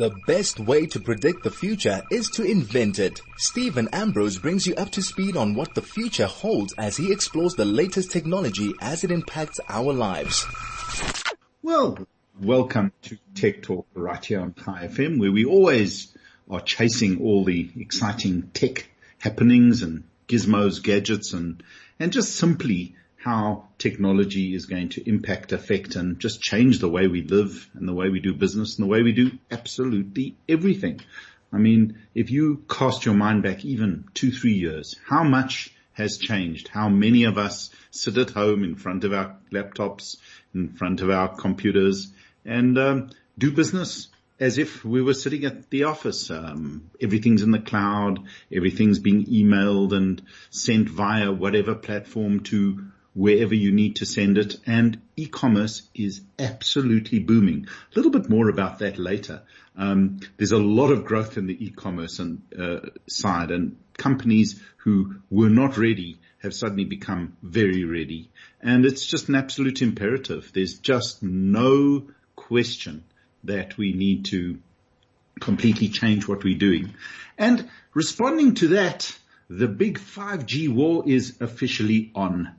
The best way to predict the future is to invent it. Steven Ambrose brings you up to speed on what the future holds as he explores the latest technology as it impacts our lives. Well, welcome to Tech Talk right here on Chai FM where we always are chasing all the exciting tech happenings and gizmos, gadgets and, and just simply how technology is going to impact, affect and just change the way we live and the way we do business and the way we do absolutely everything. I mean, if you cast your mind back even two, three years, how much has changed? How many of us sit at home in front of our laptops, in front of our computers and um, do business as if we were sitting at the office. Um, everything's in the cloud. Everything's being emailed and sent via whatever platform to wherever you need to send it. And e-commerce is absolutely booming. A little bit more about that later. Um, there's a lot of growth in the e-commerce and, uh, side and companies who were not ready have suddenly become very ready. And it's just an absolute imperative. There's just no question that we need to completely change what we're doing. And responding to that, the big 5G war is officially on.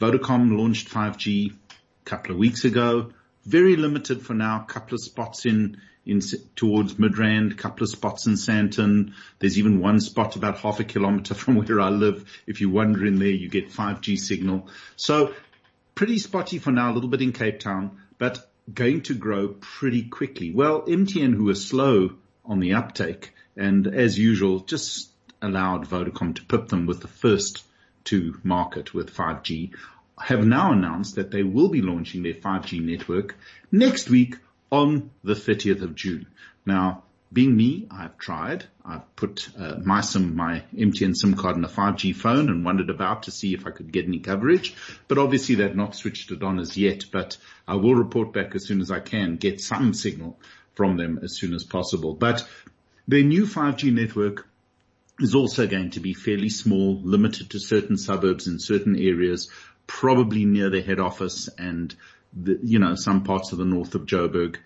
Vodacom launched 5G a couple of weeks ago. Very limited for now. Couple of spots in, in towards Midrand, couple of spots in Sandton. There's even one spot about half a kilometer from where I live. If you wander in there, you get 5G signal. So pretty spotty for now, a little bit in Cape Town, but going to grow pretty quickly. Well, MTN, who are slow on the uptake, and as usual, just allowed Vodacom to pip them with the first to market with 5G have now announced that they will be launching their 5G network next week on the 30th of June. Now, being me, I've tried. I've put uh, my SIM, my MTN SIM card in a 5G phone and wandered about to see if I could get any coverage. But obviously they've not switched it on as yet, but I will report back as soon as I can, get some signal from them as soon as possible. But their new 5G network is also going to be fairly small, limited to certain suburbs in certain areas, probably near the head office and the, you know, some parts of the north of Joburg.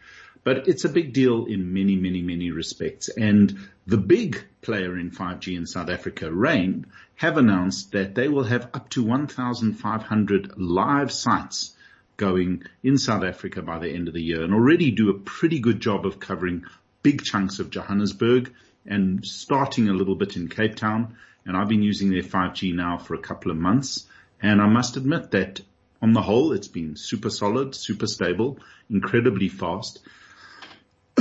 But it's a big deal in many, many, many respects. And the big player in 5G in South Africa, Rain, have announced that they will have up to 1,500 live sites going in South Africa by the end of the year and already do a pretty good job of covering big chunks of Johannesburg and starting a little bit in Cape Town. And I've been using their 5G now for a couple of months. And I must admit that on the whole, it's been super solid, super stable, incredibly fast.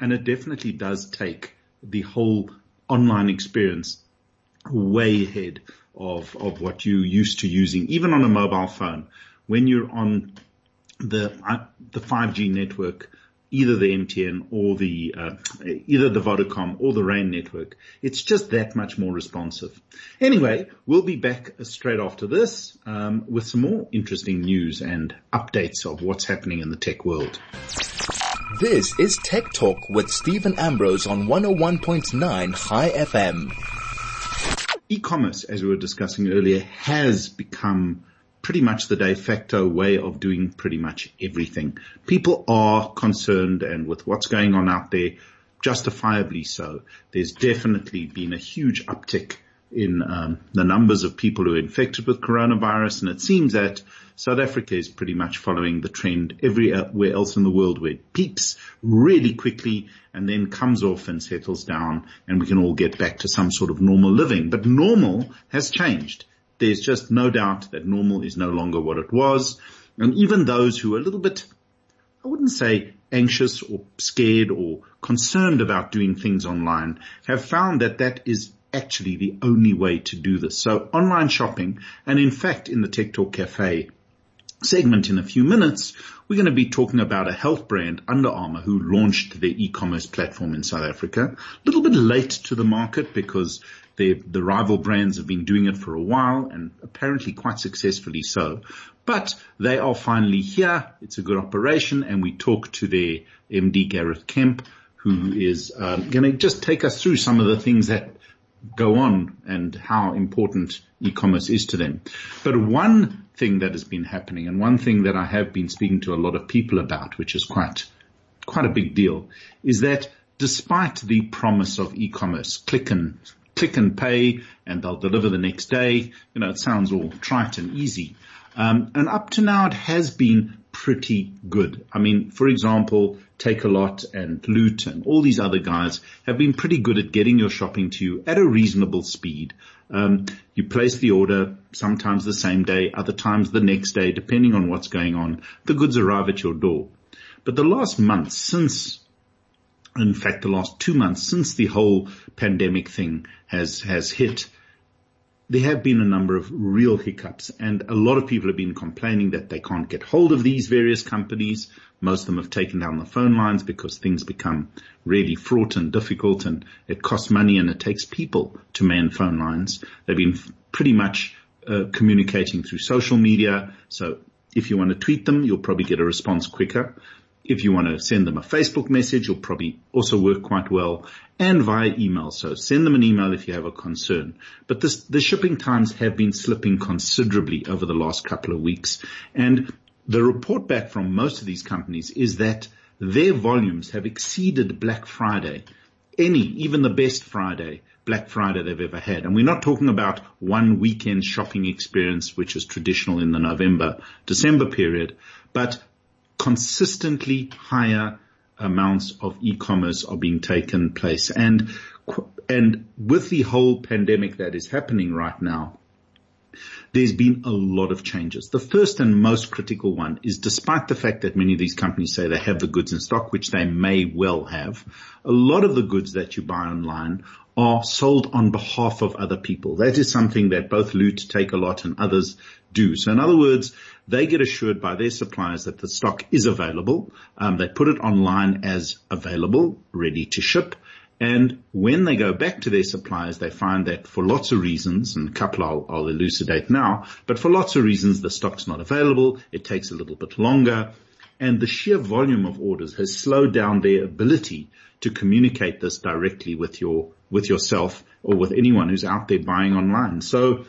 and it definitely does take the whole online experience way ahead of, of what you're used to using, even on a mobile phone. When you're on the, uh, the 5G network, either the MTN or the, uh, either the Vodacom or the Rain network. It's just that much more responsive. Anyway, we'll be back straight after this, um, with some more interesting news and updates of what's happening in the tech world. This is Tech Talk with Steven Ambrose on 101.9 Chai FM. E-commerce, as we were discussing earlier, has become pretty much the de facto way of doing pretty much everything. People are concerned and with what's going on out there, justifiably so. There's definitely been a huge uptick in um, the numbers of people who are infected with coronavirus and it seems that South Africa is pretty much following the trend everywhere else in the world where it peaks really quickly and then comes off and settles down and we can all get back to some sort of normal living. But normal has changed there's just no doubt that normal is no longer what it was. And even those who are a little bit, I wouldn't say anxious or scared or concerned about doing things online have found that that is actually the only way to do this. So online shopping and in fact in the Tech Talk Cafe segment in a few minutes, we're going to be talking about a health brand, Under Armour, who launched their e-commerce platform in South Africa. A little bit late to the market because the, the rival brands have been doing it for a while and apparently quite successfully so. But they are finally here. It's a good operation and we talk to their MD Gareth Kemp who is um, going to just take us through some of the things that go on and how important e-commerce is to them. But one thing that has been happening and one thing that I have been speaking to a lot of people about, which is quite quite a big deal is that despite the promise of e-commerce, click and click and pay and they'll deliver the next day. You know, it sounds all trite and easy. Um, and up to now it has been pretty good. I mean, for example, Takealot and Loot and all these other guys have been pretty good at getting your shopping to you at a reasonable speed. Um, you place the order sometimes the same day, other times the next day, depending on what's going on. The goods arrive at your door. But the last month since in fact, the last two months since the whole pandemic thing has, has hit, there have been a number of real hiccups and a lot of people have been complaining that they can't get hold of these various companies. Most of them have taken down the phone lines because things become really fraught and difficult and it costs money and it takes people to man phone lines. They've been pretty much uh, communicating through social media. So if you want to tweet them, you'll probably get a response quicker. If you want to send them a Facebook message, will probably also work quite well and via email. So send them an email if you have a concern. But this, the shipping times have been slipping considerably over the last couple of weeks. And the report back from most of these companies is that their volumes have exceeded Black Friday, any, even the best Friday, Black Friday they've ever had. And we're not talking about one weekend shopping experience, which is traditional in the November, December period, but consistently higher amounts of e-commerce are being taken place. And, and with the whole pandemic that is happening right now, there's been a lot of changes. The first and most critical one is despite the fact that many of these companies say they have the goods in stock, which they may well have, a lot of the goods that you buy online are sold on behalf of other people. That is something that both Loot, Takealot and others do. So in other words, they get assured by their suppliers that the stock is available. Um, they put it online as available, ready to ship. And when they go back to their suppliers, they find that for lots of reasons, and a couple I'll, I'll, elucidate now, but for lots of reasons, the stock's not available. It takes a little bit longer. And the sheer volume of orders has slowed down their ability to communicate this directly with your, with yourself or with anyone who's out there buying online. So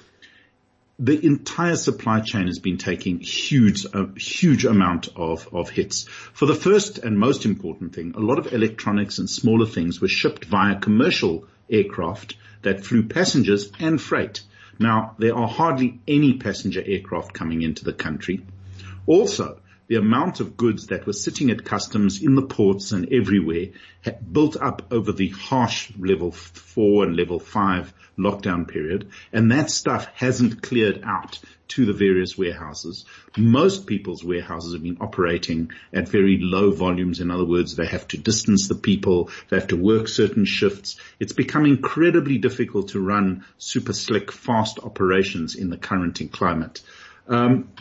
the entire supply chain has been taking huge, a huge amount of, of hits. For the first and most important thing, a lot of electronics and smaller things were shipped via commercial aircraft that flew passengers and freight. Now, there are hardly any passenger aircraft coming into the country. Also, the amount of goods that were sitting at customs in the ports and everywhere built up over the harsh level four and level five lockdown period. And that stuff hasn't cleared out to the various warehouses. Most people's warehouses have been operating at very low volumes. In other words, they have to distance the people. They have to work certain shifts. It's become incredibly difficult to run super slick, fast operations in the current climate. Um,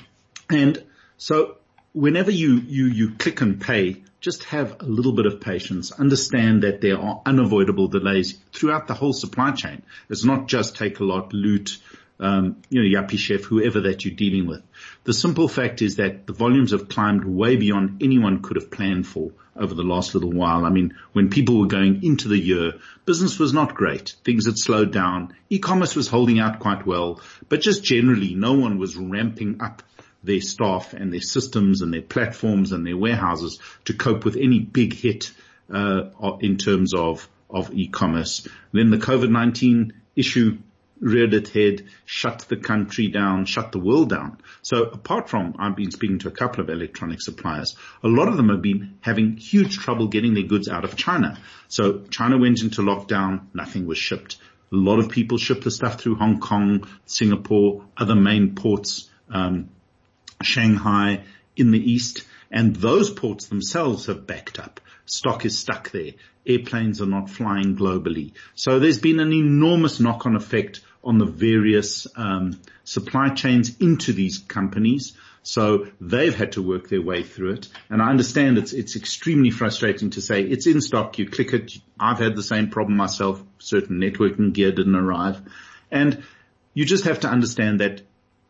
and so whenever you, you, you click and pay, just have a little bit of patience. Understand that there are unavoidable delays throughout the whole supply chain. It's not just Takealot, loot, um, you know, Yuppiechef, whoever that you're dealing with. The simple fact is that the volumes have climbed way beyond anyone could have planned for over the last little while. I mean, when people were going into the year, business was not great. Things had slowed down. E-commerce was holding out quite well, but just generally no one was ramping up their staff and their systems and their platforms and their warehouses to cope with any big hit uh, in terms of of e-commerce. Then the COVID-19 issue reared its head, shut the country down, shut the world down. So apart from, I've been speaking to a couple of electronic suppliers, a lot of them have been having huge trouble getting their goods out of China. So China went into lockdown, nothing was shipped. A lot of people ship the stuff through Hong Kong, Singapore, other main ports, um, Shanghai in the east, and those ports themselves have backed up. Stock is stuck there. Airplanes are not flying globally. So there's been an enormous knock-on effect on the various um, supply chains into these companies. So they've had to work their way through it. And I understand it's, it's extremely frustrating to say it's in stock. You click it. I've had the same problem myself. Certain networking gear didn't arrive. And you just have to understand that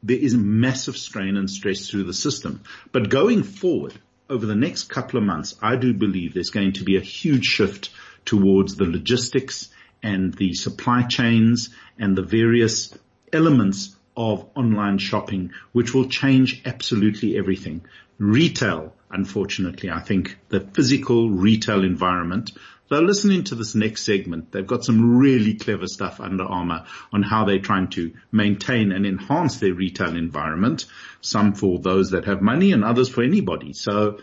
there is massive strain and stress through the system. But going forward, over the next couple of months, I do believe there's going to be a huge shift towards the logistics and the supply chains and the various elements of online shopping, which will change absolutely everything. Retail, unfortunately, I think the physical retail environment they're listening to this next segment. They've got some really clever stuff Under Armour on how they're trying to maintain and enhance their retail environment. Some for those that have money and others for anybody. So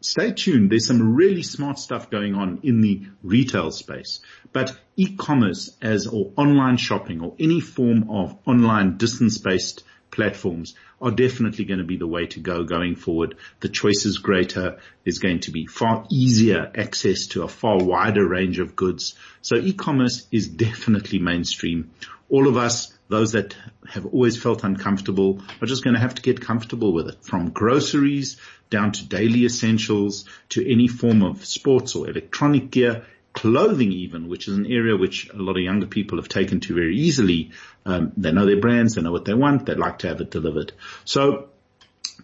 stay tuned. There's some really smart stuff going on in the retail space, but e-commerce as or online shopping or any form of online distance based platforms are definitely going to be the way to go going forward. The choice is greater. There's going to be far easier access to a far wider range of goods. So e-commerce is definitely mainstream. All of us, those that have always felt uncomfortable are just going to have to get comfortable with it from groceries down to daily essentials to any form of sports or electronic gear clothing even, which is an area which a lot of younger people have taken to very easily. Um, they know their brands, they know what they want, they like to have it delivered. So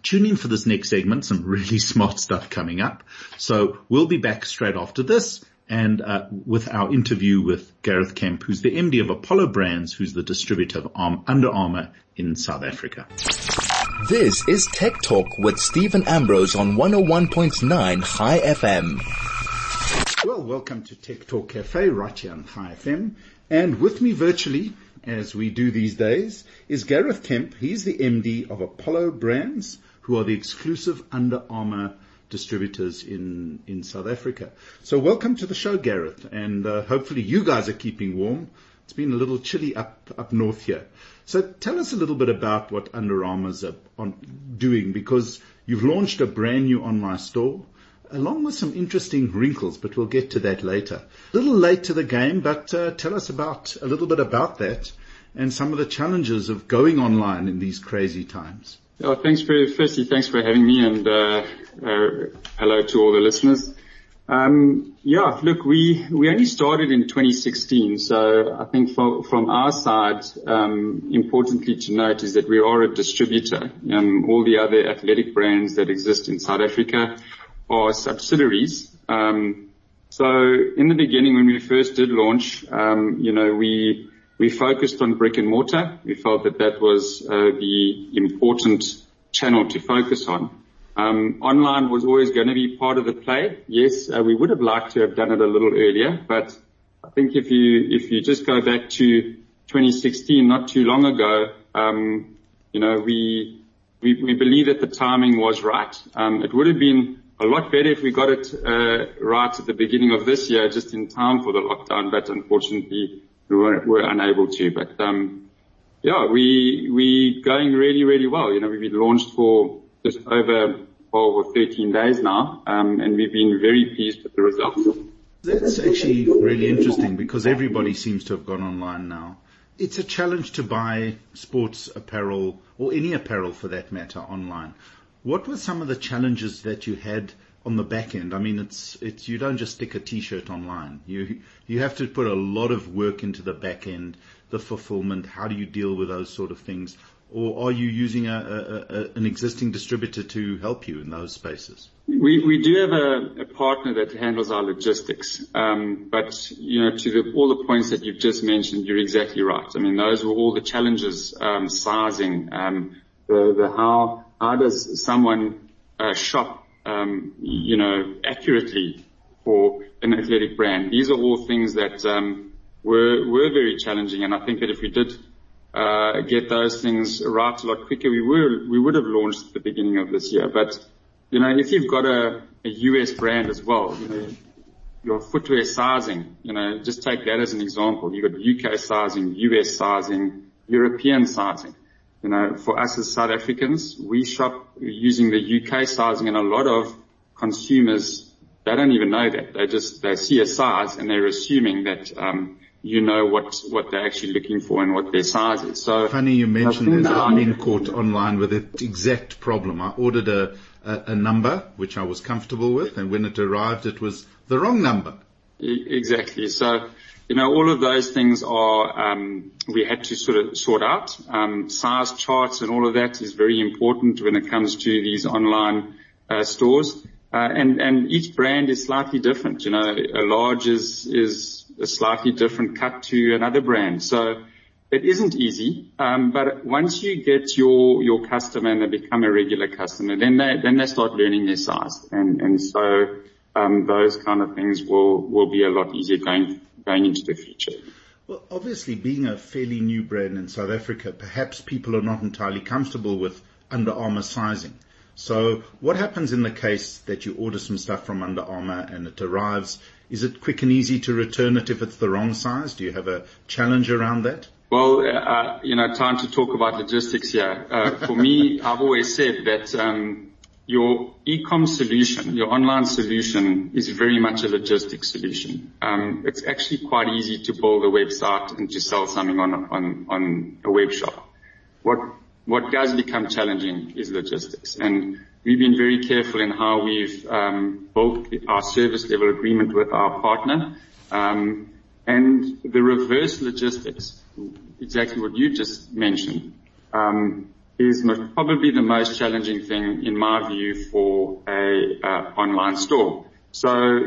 tune in for this next segment, some really smart stuff coming up. So we'll be back straight after this and uh, with our interview with Gareth Kemp, who's the MD of Apollo Brands, who's the distributor of Arm, Under Armour in South Africa. This is Tech Talk with Steven Ambrose on 101.9 Chai FM. Welcome to Tech Talk Cafe right here on Chai FM. And with me virtually, as we do these days, is Gareth Kemp. He's the MD of Apollo Brands, who are the exclusive Under Armour distributors in, in South Africa. So welcome to the show, Gareth. And uh, hopefully you guys are keeping warm. It's been a little chilly up, up north here. So tell us a little bit about what Under Armour's on doing because you've launched a brand new online store along with some interesting wrinkles, but we'll get to that later. A little late to the game, but uh, tell us about a little bit about that and some of the challenges of going online in these crazy times. Oh, thanks for firstly, thanks for having me, and uh, uh, hello to all the listeners. Um, yeah, look, we we only started in 2016, so I think for, from our side, um, importantly to note is that we are a distributor. Um, all the other athletic brands that exist in South Africa are subsidiaries. Um, so in the beginning, when we first did launch, um, you know, we we focused on brick and mortar. We felt that that was uh, the important channel to focus on. Um, online was always going to be part of the play. Yes, uh, we would have liked to have done it a little earlier, but I think if you if you just go back to 2016, not too long ago, you know, we we, we believe that the timing was right. It would have been a lot better if we got it uh, right at the beginning of this year, just in time for the lockdown, but unfortunately we were, were unable to. But um, yeah, we we going really really well. You know, we've been launched for just over 12 or 13 days now, um, and we've been very pleased with the results. That's actually really interesting because everybody seems to have gone online now. It's a challenge to buy sports apparel or any apparel for that matter online. What were some of the challenges that you had on the back end? I mean, it's, it's, you don't just stick a t-shirt online. You, you have to put a lot of work into the back end, the fulfillment. How do you deal with those sort of things? Or are you using a, a, a an existing distributor to help you in those spaces? We, we do have a, a partner that handles our logistics. Um, but, you know, to the, all the points that you've just mentioned, you're exactly right. I mean, those were all the challenges, um, sizing, um, the, the how, how does someone uh, shop, um, you know, accurately for an athletic brand? These are all things that um, were were very challenging, and I think that if we did uh, get those things right a lot quicker, we were we would have launched at the beginning of this year. But you know, if you've got a, a US brand as well, you know, your footwear sizing, you know, just take that as an example. You've got UK sizing, US sizing, European sizing. You know, for us as South Africans, we shop using the UK sizing and a lot of consumers, they don't even know that. They just, they see a size and they're assuming that, um, you know what, what they're actually looking for and what their size is. So funny you mentioned this. I've been caught online with the exact problem. I ordered a, a, a number which I was comfortable with and when it arrived it was the wrong number. Exactly. So, you know, all of those things are, um, we had to sort of sort out. Um, size charts and all of that is very important when it comes to these online uh, stores. Uh, and, and each brand is slightly different. You know, a large is, is a slightly different cut to another brand. So it isn't easy, um, but once you get your, your customer and they become a regular customer, then they, then they start learning their size. And, and so, um, those kind of things will, will be a lot easier going, going into the future. Well, obviously being a fairly new brand in South Africa, perhaps people are not entirely comfortable with Under Armour sizing. So what happens in the case that you order some stuff from Under Armour and it arrives? Is it quick and easy to return it if it's the wrong size? Do you have a challenge around that? Well, uh, you know, time to talk about logistics here. Uh, for me, I've always said that um, your e-com solution, your online solution, is very much a logistics solution. Um, it's actually quite easy to build a website and to sell something on on on a web shop. What what does become challenging is logistics, and we've been very careful in how we've um, built our service level agreement with our partner. Um, and the reverse logistics, exactly what you just mentioned, is most, probably the most challenging thing in my view for a uh, online store. So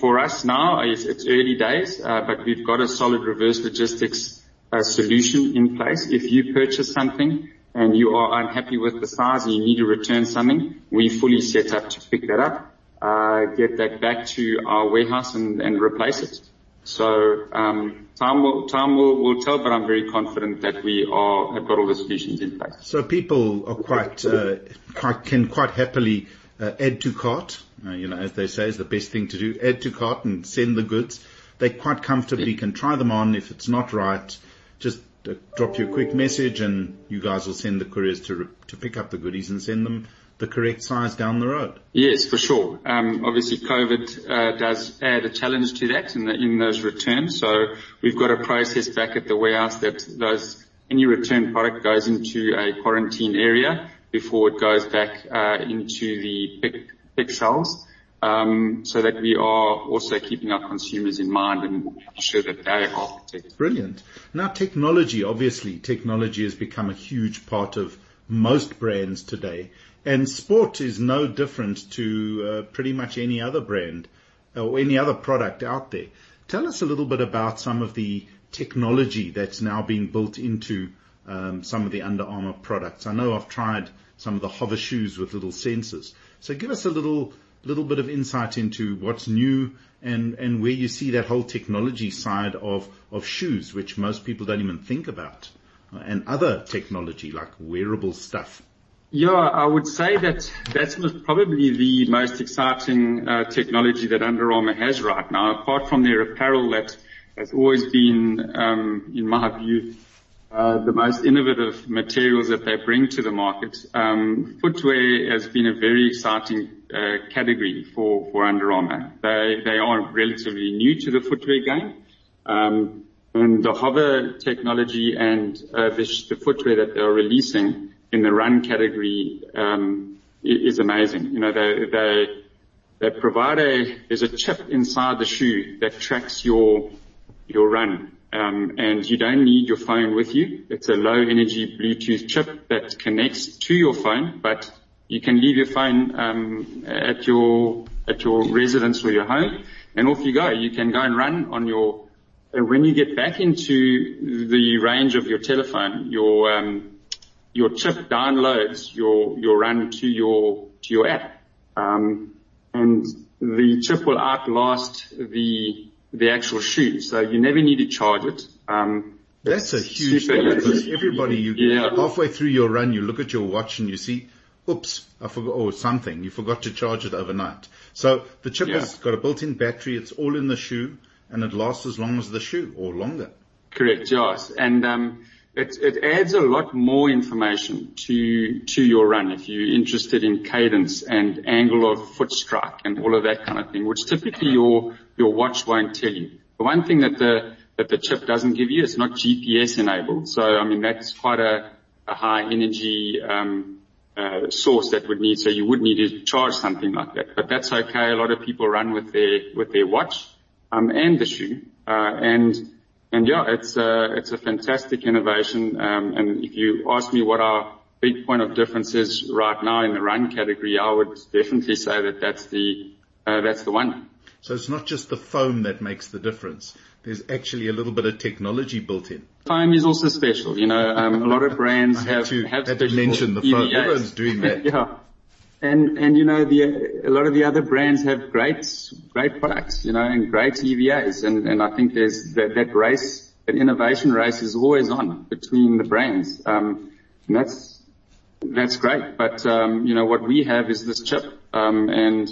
for us now, it's, it's early days, uh, but we've got a solid reverse logistics uh, solution in place. If you purchase something and you are unhappy with the size and you need to return something, we fully set up to pick that up, uh, get that back to our warehouse and, and replace it. So um, time will time will, will tell, but I'm very confident that we are have got all the solutions in place. So people are quite, uh, quite can quite happily uh, add to cart. Uh, you know, as they say, is the best thing to do. Add to cart and send the goods. They quite comfortably can try them on. If it's not right, just uh, drop you a quick message, and you guys will send the couriers to re- to pick up the goodies and send them the correct size down the road. Yes, for sure. Um, obviously, COVID uh, does add a challenge to that in, the, in those returns. So we've got a process back at the warehouse that those any return product goes into a quarantine area before it goes back uh, into the pick, pick shelves. Um, so that we are also keeping our consumers in mind and making sure that they are protected. Brilliant. Now technology, obviously, technology has become a huge part of most brands today. And sport is no different to uh, pretty much any other brand or any other product out there. Tell us a little bit about some of the technology that's now being built into um, some of the Under Armour products. I know I've tried some of the HOVR shoes with little sensors. So give us a little little bit of insight into what's new and, and where you see that whole technology side of, of shoes, which most people don't even think about, and other technology like wearable stuff. Yeah, I would say that that's probably the most exciting uh, technology that Under Armour has right now, apart from their apparel that has always been, um, in my view, uh, the most innovative materials that they bring to the market. Um, footwear has been a very exciting uh, category for, Under Armour. They, they are relatively new to the footwear game. Um, and the HOVR technology and the footwear that they are releasing in the run category um, is amazing. You know, they they they provide a there's a chip inside the shoe that tracks your your run, um, and you don't need your phone with you. It's a low energy Bluetooth chip that connects to your phone, but you can leave your phone um, at your at your residence or your home, and off you go. You can go and run on your. And When you get back into the range of your telephone, your um, your chip downloads your, your run to your, to your app. Um, and the chip will outlast the, the actual shoe. So you never need to charge it. Um, that's a huge thing because everybody, you yeah. halfway through your run, you look at your watch and you see, oops, I forgot, or something, you forgot to charge it overnight. So the chip yeah. has got a built-in battery, it's all in the shoe, and it lasts as long as the shoe, or longer. Correct, yes. And, um, it, it adds a lot more information to, to your run if you're interested in cadence and angle of foot strike and all of that kind of thing, which typically your, your watch won't tell you. The one thing that the, that the chip doesn't give you, it's not GPS enabled. So, I mean, that's quite a, high energy, um, uh, source that would need, so you would need to charge something like that. But that's okay. A lot of people run with their, with their watch, um, and the shoe. And yeah, it's a, it's a fantastic innovation. Um, and if you ask me what our big point of difference is right now in the run category, I would definitely say that that's the, uh, that's the one. So it's not just the foam that makes the difference. There's actually a little bit of technology built in. Foam is also special. You know, um, a lot of brands have, to, have had to mention the foam. Everyone's doing that. yeah. And, and you know, the, a lot of the other brands have great, great products, you know, and great EVAs. And, and I think there's that, that race, that innovation race is always on between the brands. Um, and that's, that's great. But, um, you know, what we have is this chip, um, and,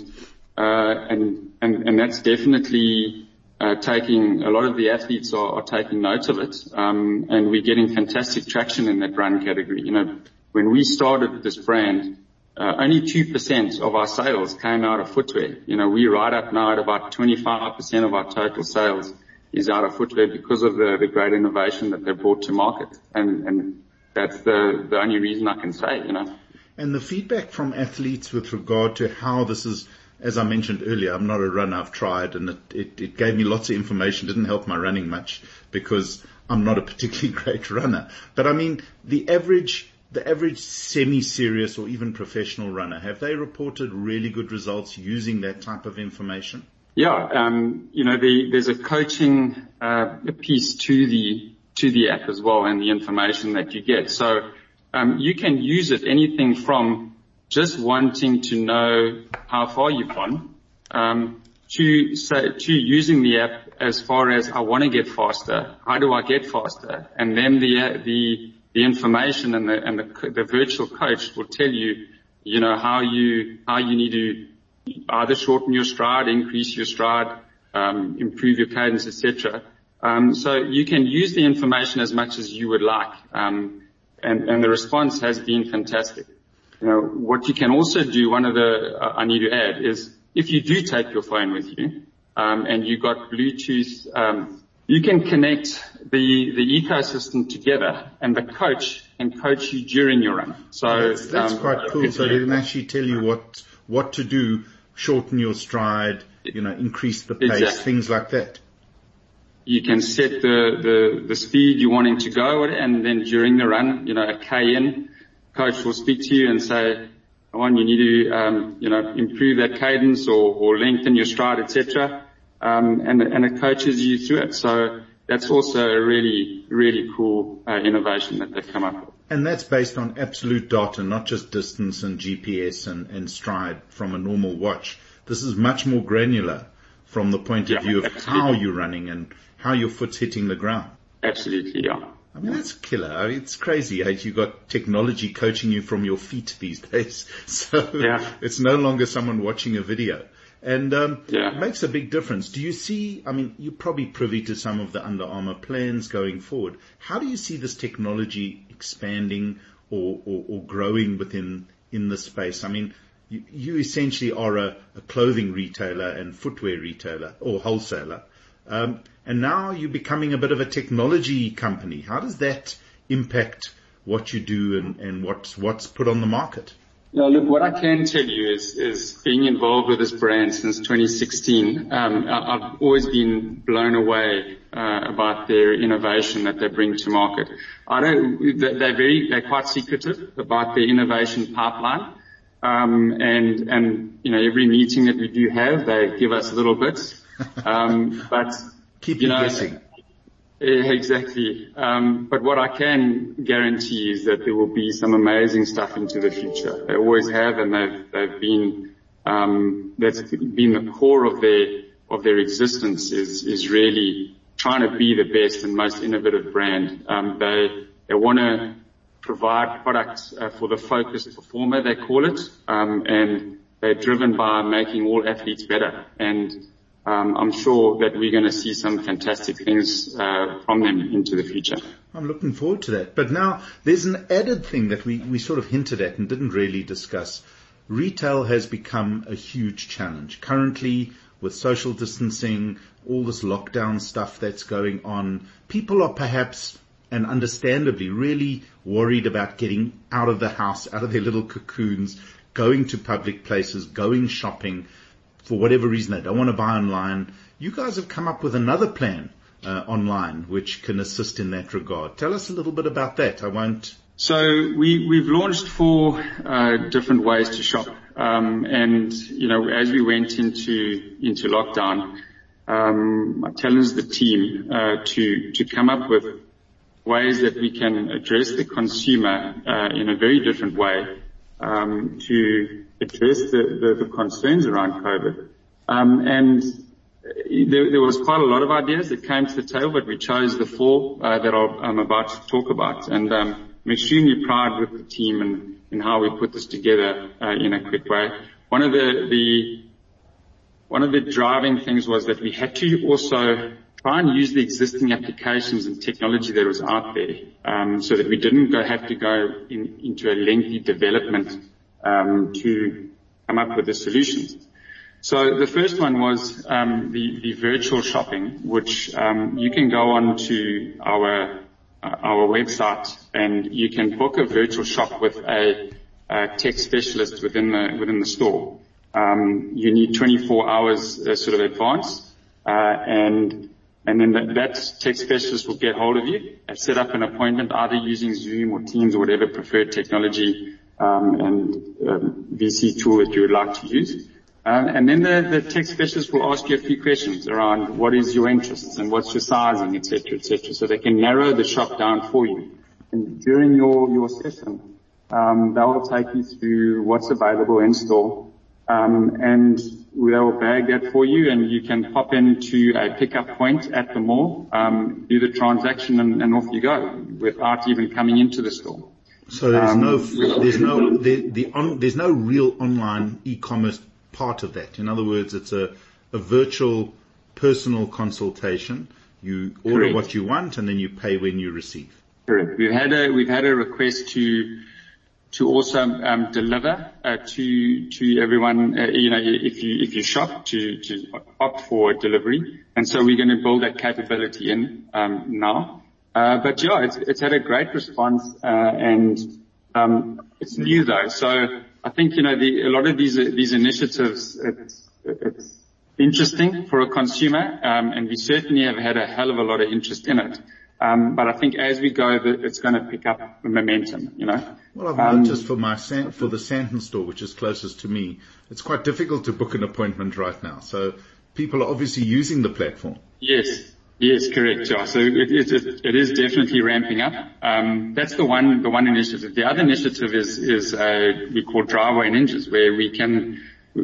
uh, and, and, and that's definitely, uh, taking, a lot of the athletes are, taking note of it. Um, and we're getting fantastic traction in that run category. You know, when we started this brand, uh, only 2% of our sales came out of footwear. You know, we right up now at about 25% of our total sales is out of footwear because of the, the great innovation that they brought to market. And, and that's the, the only reason I can say, you know. And the feedback from athletes with regard to how this is, as I mentioned earlier, I'm not a runner. I've tried and it, it, it gave me lots of information. Didn't help my running much because I'm not a particularly great runner. But I mean, the average the average semi-serious or even professional runner, have they reported really good results using that type of information? Yeah, um, you know, the, there's a coaching uh, piece to the to the app as well, and the information that you get. So um, you can use it anything from just wanting to know how far you've gone um, to say, to using the app as far as I want to get faster. How do I get faster? And then the the the information and the and the, the virtual coach will tell you, you know, how you how you need to either shorten your stride, increase your stride, um, improve your cadence, etc. Um, so you can use the information as much as you would like, um, and and the response has been fantastic. You know, what you can also do, one of the uh, I need to add is if you do take your phone with you, um, and you've got Bluetooth um, you can connect the, the ecosystem together and the coach can coach you during your run. So that's, that's um, quite cool. So they can actually tell you what, what to do, shorten your stride, you know, increase the pace, exactly. things like that. You can set the, the, the speed you're wanting to go at and then during the run, you know, a K in, coach will speak to you and say, on, you need to, um, you know, improve that cadence or, or lengthen your stride, etc um, and, and it coaches you through it. So that's also a really, really cool uh, innovation that they've come up with. And that's based on absolute data, not just distance and GPS and, and stride from a normal watch. This is much more granular from the point of yeah, view of absolutely. how you're running and how your foot's hitting the ground. Absolutely, yeah. I mean, that's killer. I mean, it's crazy. You've got technology coaching you from your feet these days. So yeah. it's no longer someone watching a video. And um, yeah. it makes a big difference. Do you see, I mean, you're probably privy to some of the Under Armour plans going forward. How do you see this technology expanding or, or, or growing within in the space? I mean, you, you essentially are a, a, clothing retailer and footwear retailer or wholesaler. Um, and now you're becoming a bit of a technology company. How does that impact what you do and, and what's, what's put on the market? Yeah, look, what I can tell you is, is being involved with this brand since 2016, um, I, have always been blown away uh, about their innovation that they bring to market. I don't, they're very, they're quite secretive about their innovation pipeline. Um, and, and, you know, every meeting that we do have, they give us little bits. Um, but, keep you, know, guessing. Exactly. Um, but what I can guarantee is that there will be some amazing stuff into the future. They always have, and they've they've been um, that's been the core of their of their existence is is really trying to be the best and most innovative brand. Um, they they want to provide products uh, for the focused performer, they call it, and they're driven by making all athletes better. Um, I'm sure that we're going to see some fantastic things uh, from them into the future. I'm looking forward to that. But now there's an added thing that we, we sort of hinted at and didn't really discuss. Retail has become a huge challenge. Currently, with social distancing, all this lockdown stuff that's going on, people are perhaps and understandably really worried about getting out of the house, out of their little cocoons, going to public places, going shopping for whatever reason they don't want to buy online, you guys have come up with another plan uh, online which can assist in that regard. Tell us a little bit about that. I won't. So we, we've launched four uh, different ways to shop um, and you know, as we went into into lockdown, um, I challenged the team uh, to to come up with ways that we can address the consumer uh, in a very different way um, to address the, the, the, concerns around COVID. Um, and there, there, was quite a lot of ideas that came to the table, but we chose the four uh, that I'm about to talk about. And um, I'm extremely proud with the team and, and how we put this together uh, in a quick way. One of the, the one of the driving things was that we had to also try and use the existing applications and technology that was out there, um, so that we didn't have to go in, into a lengthy development um, to come up with the solutions. So the first one was um, the, virtual shopping, which you can go on to our uh, our website and you can book a virtual shop with a, tech specialist within the within the store. You need 24 hours uh, sort of advance, uh, and and then that, that tech specialist will get hold of you and set up an appointment either using Zoom or Teams or whatever preferred technology um, and um, VC tool that you would like to use. Uh, and then the, the tech specialist will ask you a few questions around what is your interests and what's your sizing, et cetera, et cetera, so they can narrow the shop down for you. And during your, your session, um, they'll take you through what's available in store, um, and they'll bag that for you and you can pop into a pickup point at the mall, um, do the transaction and, and, off you go without even coming into the store. So there's um, no, there's no, the, the on, there's no real online e-commerce part of that. In other words, it's a, a virtual personal consultation. You order Correct. what you want and then you pay when you receive. Correct. We've had a, we've had a request to, to also um, deliver uh, to to everyone. Uh, you know, if you if you shop to to opt for delivery, and so we're going to build that capability in um, now. Uh, but yeah, it's it's had a great response, uh, and um, it's new though. So I think you know the, a lot of these these initiatives. It's, it's interesting for a consumer, um, and we certainly have had a hell of a lot of interest in it. Um, but I think as we go, it's going to pick up momentum, you know. Well, I've um, noticed for my for the Sandton store, which is closest to me, it's quite difficult to book an appointment right now. So people are obviously using the platform. Yes. Yes, correct. Josh. So it, it, it, it is definitely ramping up. Um, that's the one, the one initiative. The other initiative is, is, uh, we call driveway ninjas where we can, uh,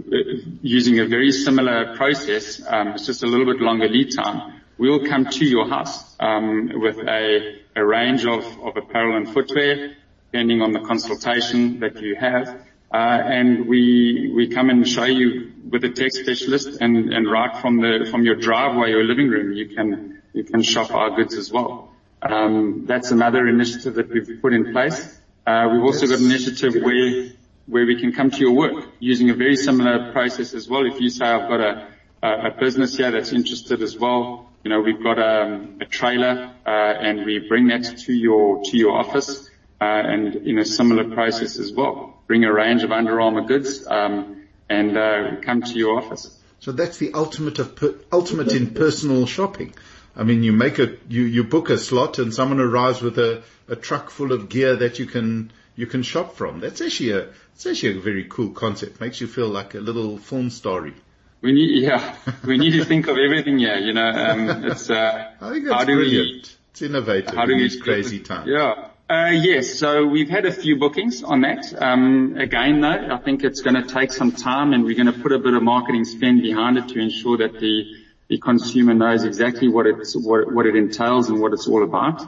using a very similar process, um, it's just a little bit longer lead time we'll come to your house um, with a, range of, apparel and footwear, depending on the consultation that you have. Uh, and we we come and show you with a tech specialist and, right from the from your driveway or living room you can you can shop our goods as well. Um, that's another initiative that we've put in place. Uh, we've also got an initiative where where we can come to your work using a very similar process as well. If you say I've got a a business here that's interested as well, you know, we've got um, a trailer, uh, and we bring that to your to your office, uh, and in a similar process as well. Bring a range of Under Armour goods, um, and uh, come to your office. So that's the ultimate of per, ultimate in personal shopping. I mean, you make a you you book a slot, and someone arrives with a truck full of gear that you can you can shop from. That's actually a it's actually a very cool concept. Makes you feel like a little film story. We need, yeah, we need to think of everything here. You know, um, it's. Uh, I think that's brilliant. We, it's innovative. How do we crazy times? Yeah. Uh, yes, so we've had a few bookings on that. Um, again, though, I think it's going to take some time, and we're going to put a bit of marketing spend behind it to ensure that the the consumer knows exactly what it's what, what it entails and what it's all about.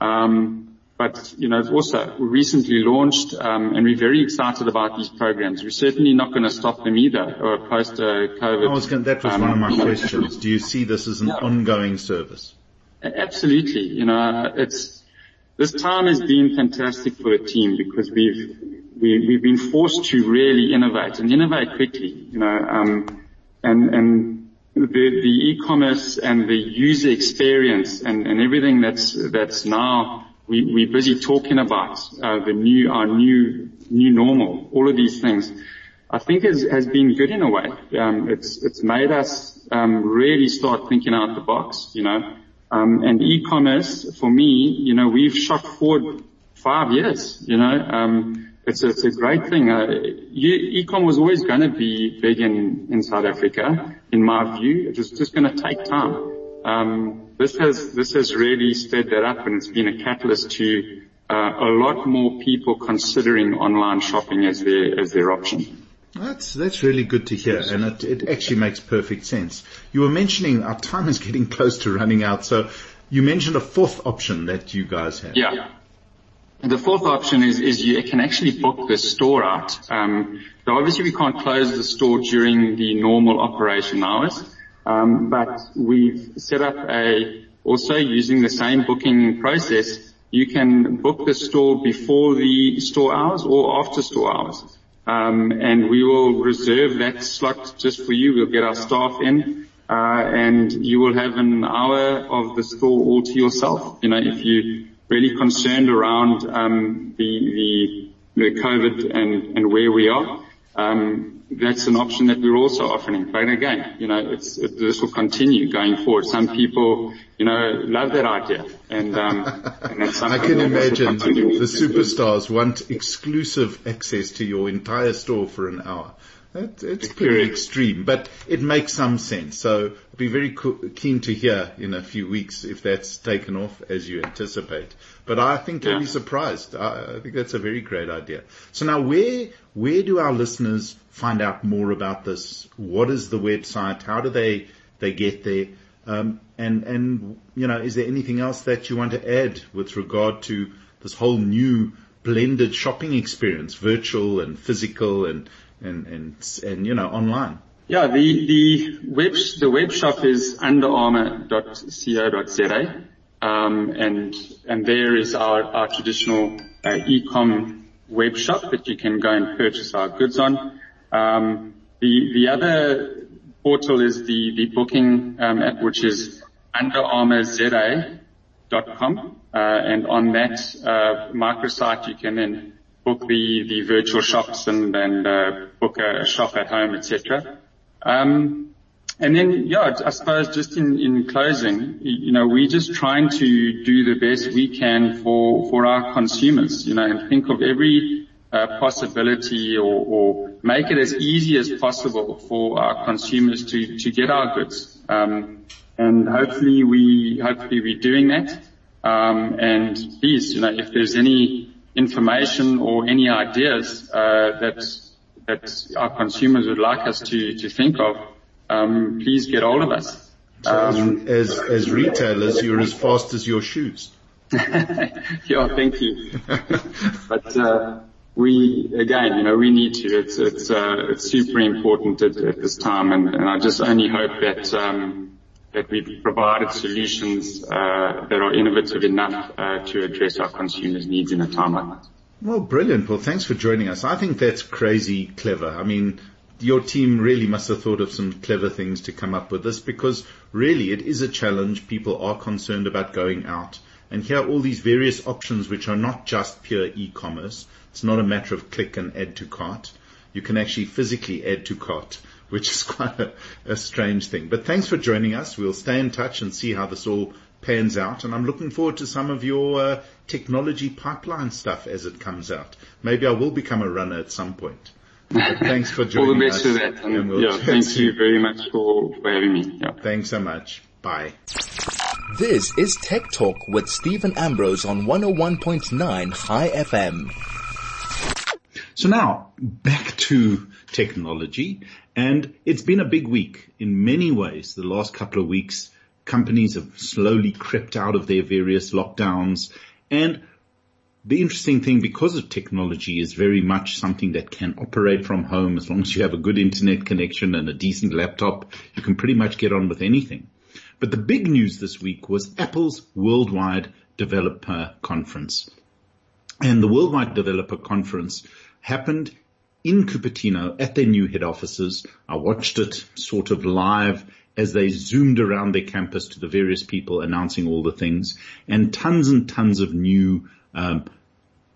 Um, you know, also we recently launched, um, and we're very excited about these programs. We're certainly not going to stop them either, or post uh, COVID. I that was one of my um, questions. Do you see this as an ongoing service? Absolutely. You know, it's, this time has been fantastic for the team because we've, we, we've been forced to really innovate and innovate quickly, you know, um, and, and the, the e-commerce and the user experience and, and everything that's, that's now we, we're busy talking about uh, the new, our new, new normal, all of these things. I think has, has been good in a way. Um, it's, it's made us um, really start thinking out the box, you know. Um, and e-commerce, for me, you know, we've shot forward five years, you know. Um, it's it's a great thing. Uh, e-com was always going to be big in, in South Africa, in my view. It was just going to take time. Um, this has this has really sped that up, and it's been a catalyst to uh, a lot more people considering online shopping as their as their option. That's that's really good to hear, and it, it actually makes perfect sense. You were mentioning our time is getting close to running out, so you mentioned a fourth option that you guys have. Yeah. The fourth option is, is you can actually book the store out. Um, so obviously we can't close the store during the normal operation hours, we've set up a, also using the same booking process, you can book the store before the store hours or after store hours. Um, and we will reserve that slot just for you. We'll get our staff in, uh, and you will have an hour of the store all to yourself. You know, if you really concerned around um, the the COVID and and where we are. That's an option that we're also offering. But Again, you know, it's, it, this will continue going forward. Some people, you know, love that idea and um, something. I can imagine the superstars want exclusive access to your entire store for an hour. It's pretty extreme, but it makes some sense. So I'd be very keen to hear in a few weeks if that's taken off as you anticipate. But I think you'll be surprised. I think that's a very great idea. So now where, where do our listeners find out more about this? What is the website? How do they, they get there? Um, and, and, you know, is there anything else that you want to add with regard to this whole new blended shopping experience, virtual and physical and, and, and, and, you know, online? Yeah, the, the web, the web shop is underarmour.co.za. Um, and, and there is our, our traditional uh, e-com web shop that you can go and purchase our goods on. Um, the, the other portal is the, the booking um, app, which is underarmourza.com. Uh, and on that uh, microsite, you can then book the, virtual shops and, and uh, book a shop at home, etc. Um, and then, yeah, I suppose just in, in closing, you know, we're just trying to do the best we can for, for our consumers, you know, and think of every uh, possibility or, or make it as easy as possible for our consumers to, to get our goods. Um, and hopefully we, hopefully we're doing that. Um, and please, you know, if there's any information or any ideas uh, that that our consumers would like us to to think of, um, please get hold of us. Um, as as retailers, you're as fast as your shoes. yeah, thank you. but uh, we again, you know, we need to. It's it's uh, it's super important at, at this time, and, and I just only hope that. Um, that we've provided solutions uh, that are innovative enough uh, to address our consumers' needs in a time like. Well, brilliant. Well, thanks for joining us. I think that's crazy clever. I mean, your team really must have thought of some clever things to come up with this because really it is a challenge. People are concerned about going out and here are all these various options which are not just pure e-commerce. It's not a matter of click and add to cart. You can actually physically add to cart which is quite a, a strange thing. But thanks for joining us. We'll stay in touch and see how this all pans out. And I'm looking forward to some of your uh, technology pipeline stuff as it comes out. Maybe I will become a runner at some point. But thanks for joining us. All the best us. for that. And, we'll yeah, thank you very much for, for having me. Yeah. Thanks so much. Bye. This is Tech Talk with Steven Ambrose on 101.9 Chai FM. So now back to technology and it's been a big week in many ways. The last couple of weeks, companies have slowly crept out of their various lockdowns. And the interesting thing, because of technology, is very much something that can operate from home. As long as you have a good internet connection and a decent laptop, you can pretty much get on with anything. But the big news this week was Apple's Worldwide Developer Conference. And the Worldwide Developer Conference happened in Cupertino at their new head offices. I watched it sort of live as they zoomed around their campus to the various people announcing all the things and tons and tons of new um,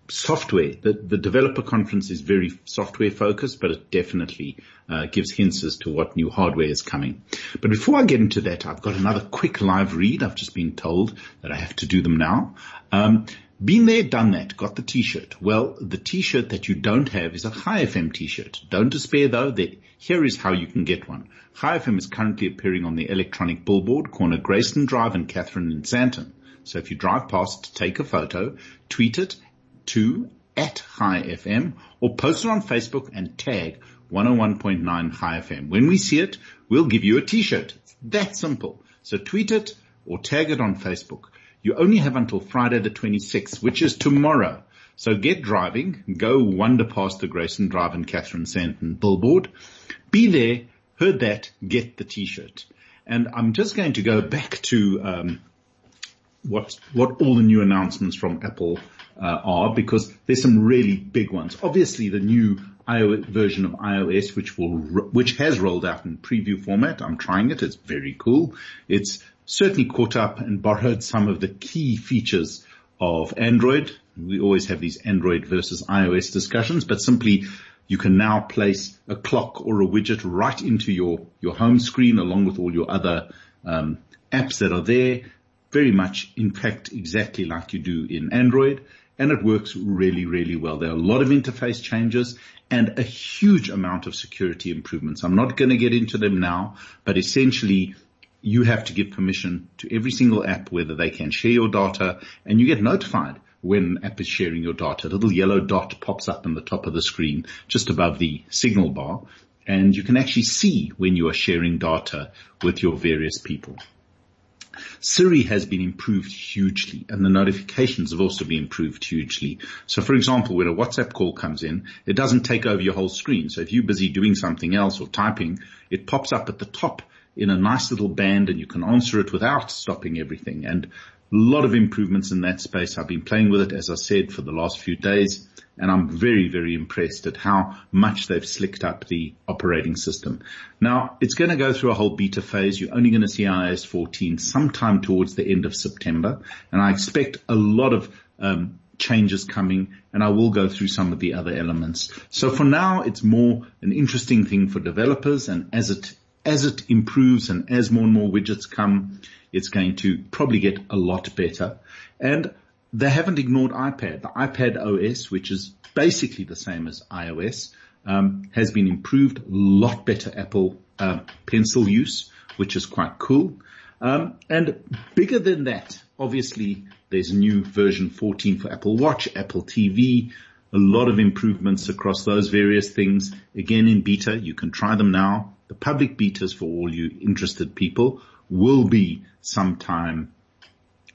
software. The, the, developer conference is very software focused, but it definitely uh, gives hints as to what new hardware is coming. But before I get into that, I've got another quick live read. I've just been told that I have to do them now. Um, Been there, done that, got the t-shirt. Well, the t-shirt that you don't have is a Chai FM t-shirt. Don't despair though, that here is how you can get one. Chai FM is currently appearing on the electronic billboard, corner Grayston Drive and Catherine in Sandton. So if you drive past, take a photo, tweet it to at Chai FM or post it on Facebook and tag 101.9 Chai FM. When we see it, we'll give you a t-shirt. It's that simple. So tweet it or tag it on Facebook. You only have until Friday the 26th, which is tomorrow. So get driving, go wander past the Grayston Drive and Catherine Sandton billboard. Be there, heard that, get the t-shirt. And I'm just going to go back to, um, what, what all the new announcements from Apple uh, are because there's some really big ones. Obviously the new iOS version of iOS, which will, which has rolled out in preview format. I'm trying it. It's very cool. It's certainly caught up and borrowed some of the key features of Android. We always have these Android versus iOS discussions, but simply you can now place a clock or a widget right into your, your home screen along with all your other um, apps that are there. Very much, in fact, exactly like you do in Android. And it works really, really well. There are a lot of interface changes and a huge amount of security improvements. I'm not going to get into them now, but essentially you have to give permission to every single app whether they can share your data and you get notified when an app is sharing your data. A little yellow dot pops up in the top of the screen just above the signal bar and you can actually see when you are sharing data with your various people. Siri has been improved hugely and the notifications have also been improved hugely. So for example, when a WhatsApp call comes in, it doesn't take over your whole screen. So if you're busy doing something else or typing, it pops up at the top in a nice little band and you can answer it without stopping everything. And lot of improvements in that space. I've been playing with it, as I said, for the last few days and I'm very, very impressed at how much they've slicked up the operating system. Now, it's going to go through a whole beta phase. You're only going to see iOS 14 sometime towards the end of September, and I expect a lot of um, changes coming, and I will go through some of the other elements. So for now, it's more an interesting thing for developers, and as it as it improves and as more and more widgets come, it's going to probably get a lot better. And they haven't ignored iPad. The iPad OS, which is basically the same as iOS, um, has been improved. A lot better Apple uh, Pencil use, which is quite cool. Um, and bigger than that, obviously, there's a new version 14 for Apple Watch, Apple TV, a lot of improvements across those various things. Again, in beta, you can try them now. The public betas for all you interested people will be sometime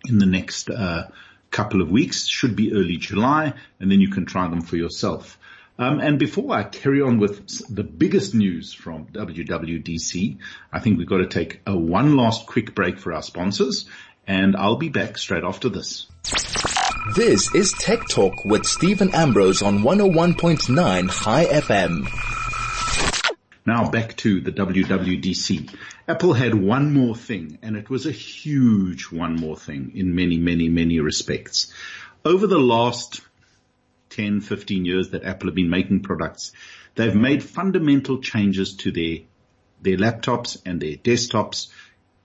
in the next uh, couple of weeks, should be early July, and then you can try them for yourself. Um, and before I carry on with the biggest news from WWDC, I think we've got to take a one last quick break for our sponsors, and I'll be back straight after this. This is Tech Talk with Steven Ambrose on 101.9 Chai FM. Now back to the WWDC. Apple had one more thing and it was a huge one more thing in many, many, many respects. Over the last 10, 15 years that Apple have been making products, they've made fundamental changes to their, their laptops and their desktops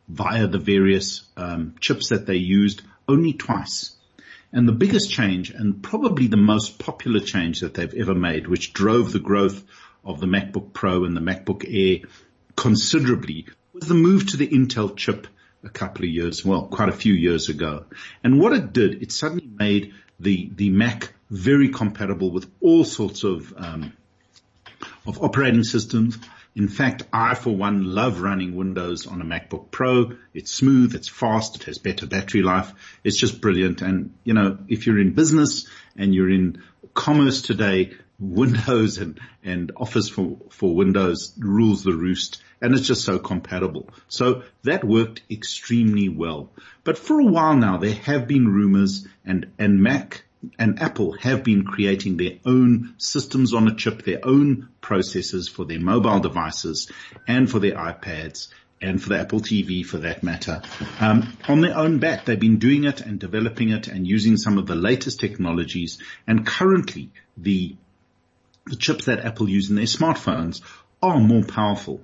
via the various um, chips that they used only twice. And the biggest change and probably the most popular change that they've ever made, which drove the growth of the MacBook Pro and the MacBook Air considerably was the move to the Intel chip a couple of years, well, quite a few years ago. And what it did, it suddenly made the, the Mac very compatible with all sorts of, um, of operating systems. In fact, I for one love running Windows on a MacBook Pro. It's smooth, it's fast, it has better battery life. It's just brilliant. And you know, if you're in business and you're in commerce today, Windows and, and Office for, for Windows rules the roost and it's just so compatible. So that worked extremely well. But for a while now, there have been rumors and, and Mac and Apple have been creating their own systems on a chip, their own processors for their mobile devices and for their iPads and for the Apple TV for that matter. Um, on their own bat, they've been doing it and developing it and using some of the latest technologies. And currently, the the chips that Apple use in their smartphones are more powerful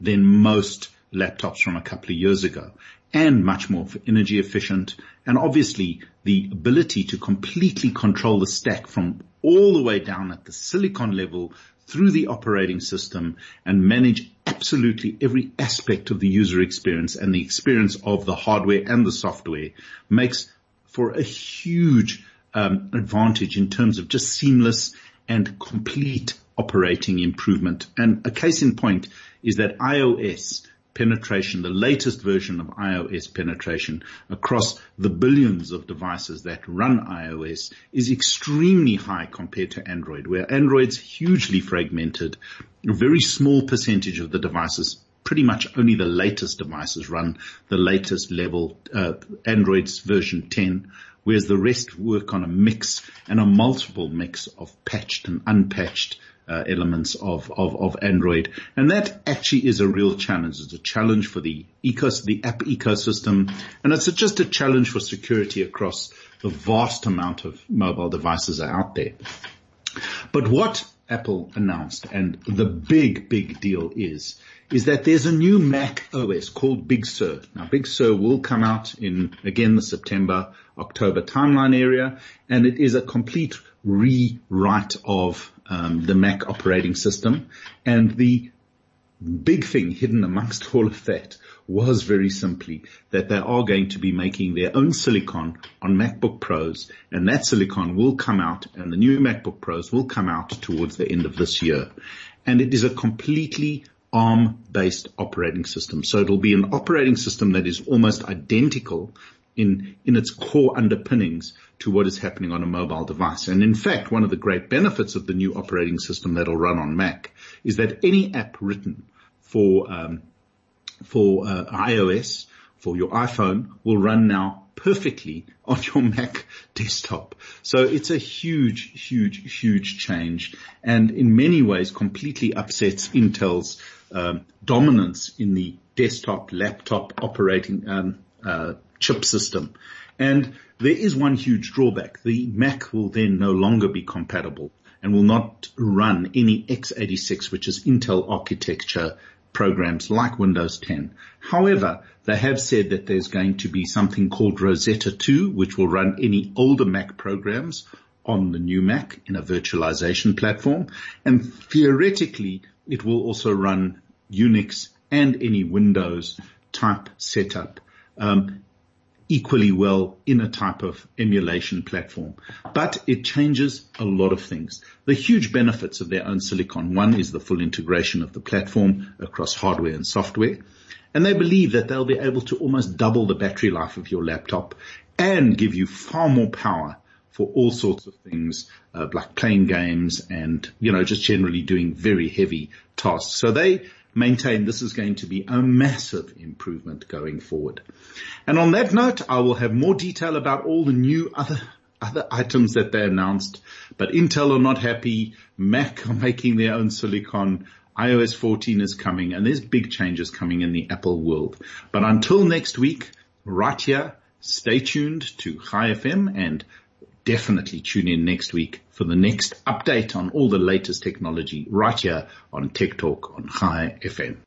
than most laptops from a couple of years ago. and much more energy efficient. And obviously the ability to completely control the stack from all the way down at the silicon level through the operating system and manage absolutely every aspect of the user experience and the experience of the hardware and the software makes for a huge um, advantage in terms of just seamless and complete operating improvement. And a case in point is that iOS penetration, the latest version of iOS penetration across the billions of devices that run iOS is extremely high compared to Android, where Android's hugely fragmented. A very small percentage of the devices pretty much only the latest devices run the latest level, uh, Android's version 10, whereas the rest work on a mix and a multiple mix of patched and unpatched uh, elements of, of, of Android. And that actually is a real challenge. It's a challenge for the ecos, the app ecosystem. And it's a, just a challenge for security across the vast amount of mobile devices out there. But what Apple announced and the big, big deal is, is that there's a new Mac OS called Big Sur. Now Big Sur will come out in again the September, October timeline area and it is a complete rewrite of um, the Mac operating system. And the big thing hidden amongst all of that was very simply that they are going to be making their own silicon on MacBook Pros and that silicon will come out and the new MacBook Pros will come out towards the end of this year. And it is a completely ARM based operating system. So it'll be an operating system that is almost identical in, in its core underpinnings to what is happening on a mobile device. And in fact, one of the great benefits of the new operating system that'll run on Mac is that any app written for, um, for uh, iOS, for your iPhone will run now perfectly on your Mac desktop. So it's a huge, huge, huge change and in many ways completely upsets Intel's um, dominance in the desktop, laptop operating um, uh, chip system. And there is one huge drawback. The Mac will then no longer be compatible and will not run any x86, which is Intel architecture programs like Windows 10. However, they have said that there's going to be something called Rosetta 2, which will run any older Mac programs on the new Mac in a virtualization platform. And theoretically, it will also run Unix and any Windows type setup. Um, equally well in a type of emulation platform. But it changes a lot of things. The huge benefits of their own silicon. One is the full integration of the platform across hardware and software. And they believe that they'll be able to almost double the battery life of your laptop and give you far more power for all sorts of things, uh, like playing games and, you know, just generally doing very heavy tasks. So they maintain this is going to be a massive improvement going forward. And on that note, I will have more detail about all the new other other items that they announced, but Intel are not happy. Mac are making their own silicon. iOS 14 is coming and there's big changes coming in the Apple world. But until next week, right here, stay tuned to Chai FM and definitely tune in next week for the next update on all the latest technology right here on Tech Talk on Chai FM.